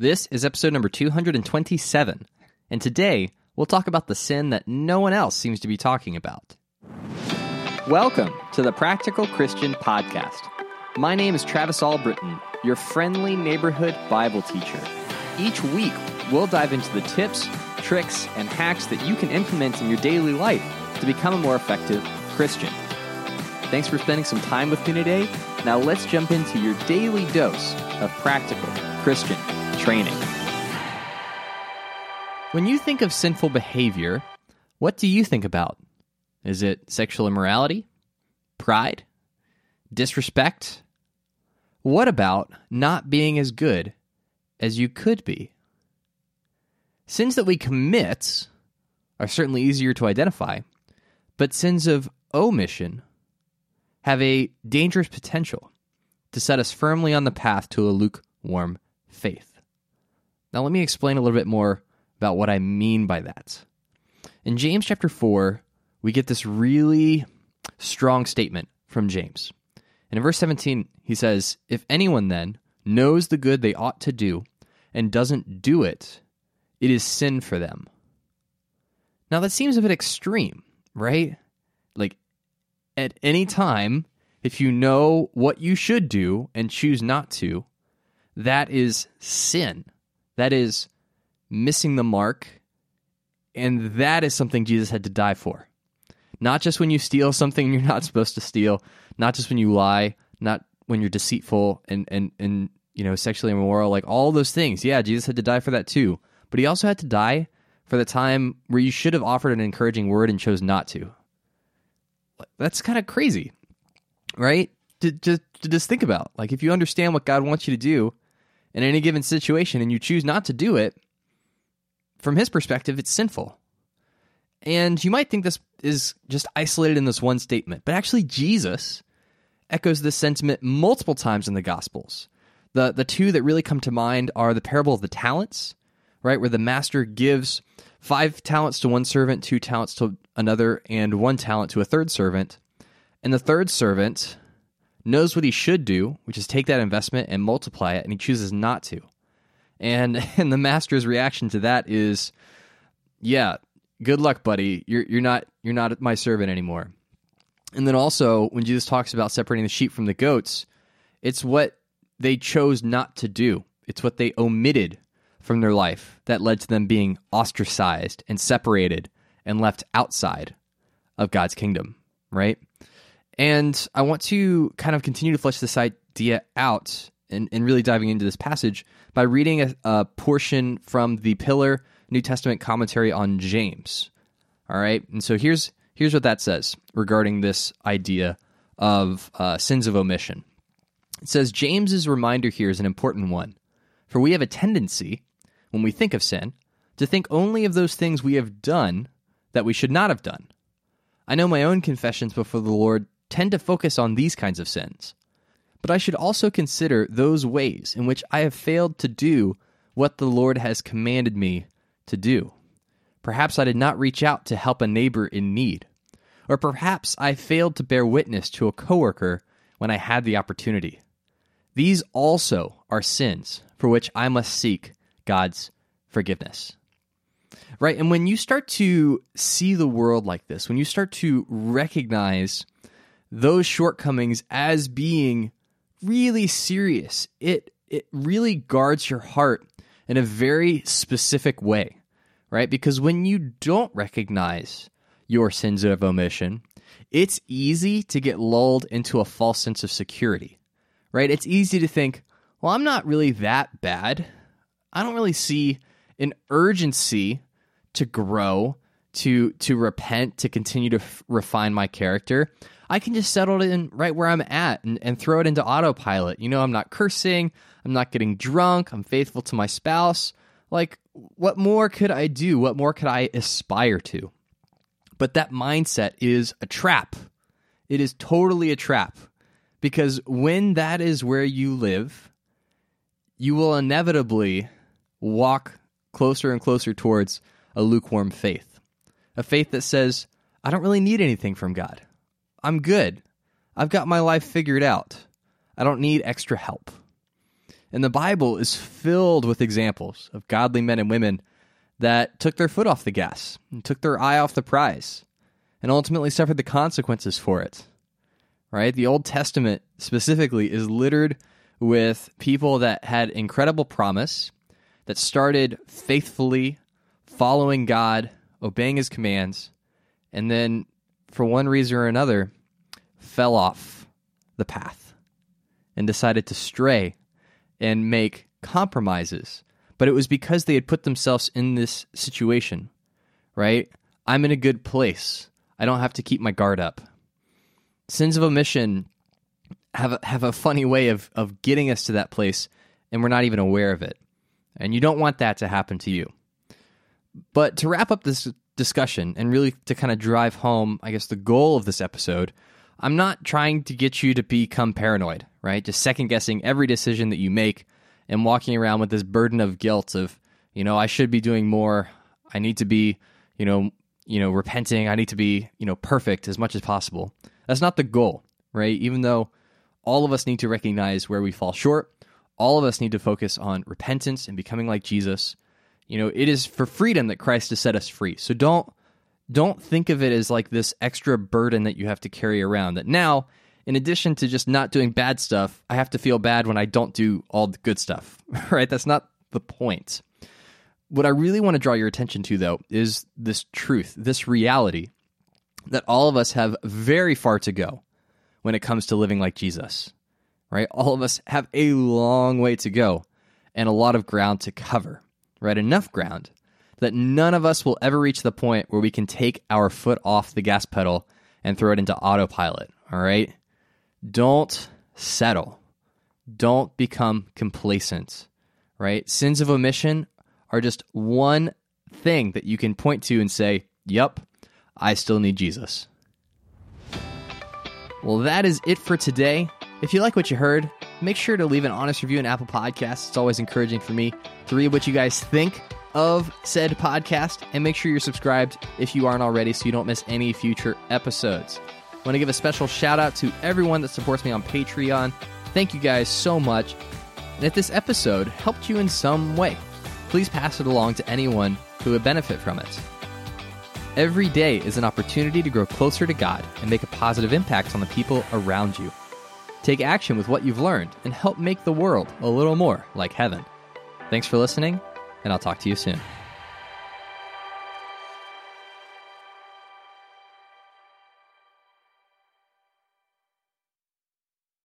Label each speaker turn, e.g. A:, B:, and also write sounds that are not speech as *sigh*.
A: This is episode number 227, and today we'll talk about the sin that no one else seems to be talking about. Welcome to the Practical Christian Podcast. My name is Travis Albritton, your friendly neighborhood Bible teacher. Each week, we'll dive into the tips, tricks, and hacks that you can implement in your daily life to become a more effective Christian. Thanks for spending some time with me today. Now let's jump into your daily dose of practical Christian training. When you think of sinful behavior, what do you think about? Is it sexual immorality? Pride? Disrespect? What about not being as good as you could be? Sins that we commit are certainly easier to identify, but sins of omission have a dangerous potential to set us firmly on the path to a lukewarm faith. Now, let me explain a little bit more about what I mean by that. In James chapter 4, we get this really strong statement from James. And in verse 17, he says, If anyone then knows the good they ought to do and doesn't do it, it is sin for them. Now, that seems a bit extreme, right? Like, at any time, if you know what you should do and choose not to, that is sin. That is missing the mark. And that is something Jesus had to die for. Not just when you steal something you're not supposed to steal, not just when you lie, not when you're deceitful and, and, and you know, sexually immoral, like all those things. Yeah, Jesus had to die for that too. But he also had to die for the time where you should have offered an encouraging word and chose not to that's kind of crazy, right? To, to, to just think about. Like, if you understand what God wants you to do in any given situation and you choose not to do it, from his perspective, it's sinful. And you might think this is just isolated in this one statement, but actually, Jesus echoes this sentiment multiple times in the Gospels. The, the two that really come to mind are the parable of the talents, right, where the master gives five talents to one servant, two talents to another, and one talent to a third servant. And the third servant knows what he should do, which is take that investment and multiply it, and he chooses not to. And *laughs* and the master's reaction to that is, yeah, good luck, buddy. You're you're not you're not my servant anymore. And then also when Jesus talks about separating the sheep from the goats, it's what they chose not to do. It's what they omitted from their life that led to them being ostracized and separated and left outside of God's kingdom, right? And I want to kind of continue to flesh this idea out and, and really diving into this passage by reading a, a portion from the Pillar New Testament commentary on James. All right, and so here's here's what that says regarding this idea of uh, sins of omission. It says James's reminder here is an important one, for we have a tendency when we think of sin, to think only of those things we have done that we should not have done. I know my own confessions before the Lord tend to focus on these kinds of sins. But I should also consider those ways in which I have failed to do what the Lord has commanded me to do. Perhaps I did not reach out to help a neighbor in need. Or perhaps I failed to bear witness to a coworker when I had the opportunity. These also are sins for which I must seek God's forgiveness. Right? And when you start to see the world like this, when you start to recognize those shortcomings as being really serious, it it really guards your heart in a very specific way, right? Because when you don't recognize your sins of omission, it's easy to get lulled into a false sense of security, right? It's easy to think, well, I'm not really that bad. I don't really see an urgency to grow, to to repent, to continue to f- refine my character. I can just settle in right where I'm at and, and throw it into autopilot. You know, I'm not cursing, I'm not getting drunk, I'm faithful to my spouse. Like, what more could I do? What more could I aspire to? But that mindset is a trap. It is totally a trap. Because when that is where you live, you will inevitably walk closer and closer towards a lukewarm faith. A faith that says, I don't really need anything from God. I'm good. I've got my life figured out. I don't need extra help. And the Bible is filled with examples of godly men and women that took their foot off the gas and took their eye off the prize and ultimately suffered the consequences for it. Right? The Old Testament specifically is littered with people that had incredible promise, that started faithfully following God, obeying his commands, and then for one reason or another fell off the path and decided to stray and make compromises. But it was because they had put themselves in this situation, right? I'm in a good place. I don't have to keep my guard up. Sins of omission have a, have a funny way of of getting us to that place, and we're not even aware of it. And you don't want that to happen to you. But to wrap up this discussion and really to kind of drive home, I guess, the goal of this episode, I'm not trying to get you to become paranoid, right? Just second guessing every decision that you make and walking around with this burden of guilt of, you know, I should be doing more. I need to be, you know, you know, repenting. I need to be, you know, perfect as much as possible. That's not the goal, right? Even though all of us need to recognize where we fall short, all of us need to focus on repentance and becoming like Jesus. You know, it is for freedom that Christ has set us free. So don't don't think of it as like this extra burden that you have to carry around. That now, in addition to just not doing bad stuff, I have to feel bad when I don't do all the good stuff. *laughs* right? That's not the point. What I really want to draw your attention to, though, is this truth, this reality that all of us have very far to go when it comes to living like Jesus, right? All of us have a long way to go and a lot of ground to cover, right? Enough ground that none of us will ever reach the point where we can take our foot off the gas pedal and throw it into autopilot, all right? Don't settle. Don't become complacent, right? Sins of omission are just one thing that you can point to and say, Yep, I still need Jesus. Well, that is it for today. If you like what you heard, make sure to leave an honest review in Apple Podcasts. It's always encouraging for me to read what you guys think of said podcast, and make sure you're subscribed if you aren't already so you don't miss any future episodes. I want to give a special shout out to everyone that supports me on Patreon. Thank you guys so much. And if this episode helped you in some way, please pass it along to anyone who would benefit from it. Every day is an opportunity to grow closer to God and make a positive impact on the people around you. Take action with what you've learned and help make the world a little more like heaven. Thanks for listening, and I'll talk to you soon.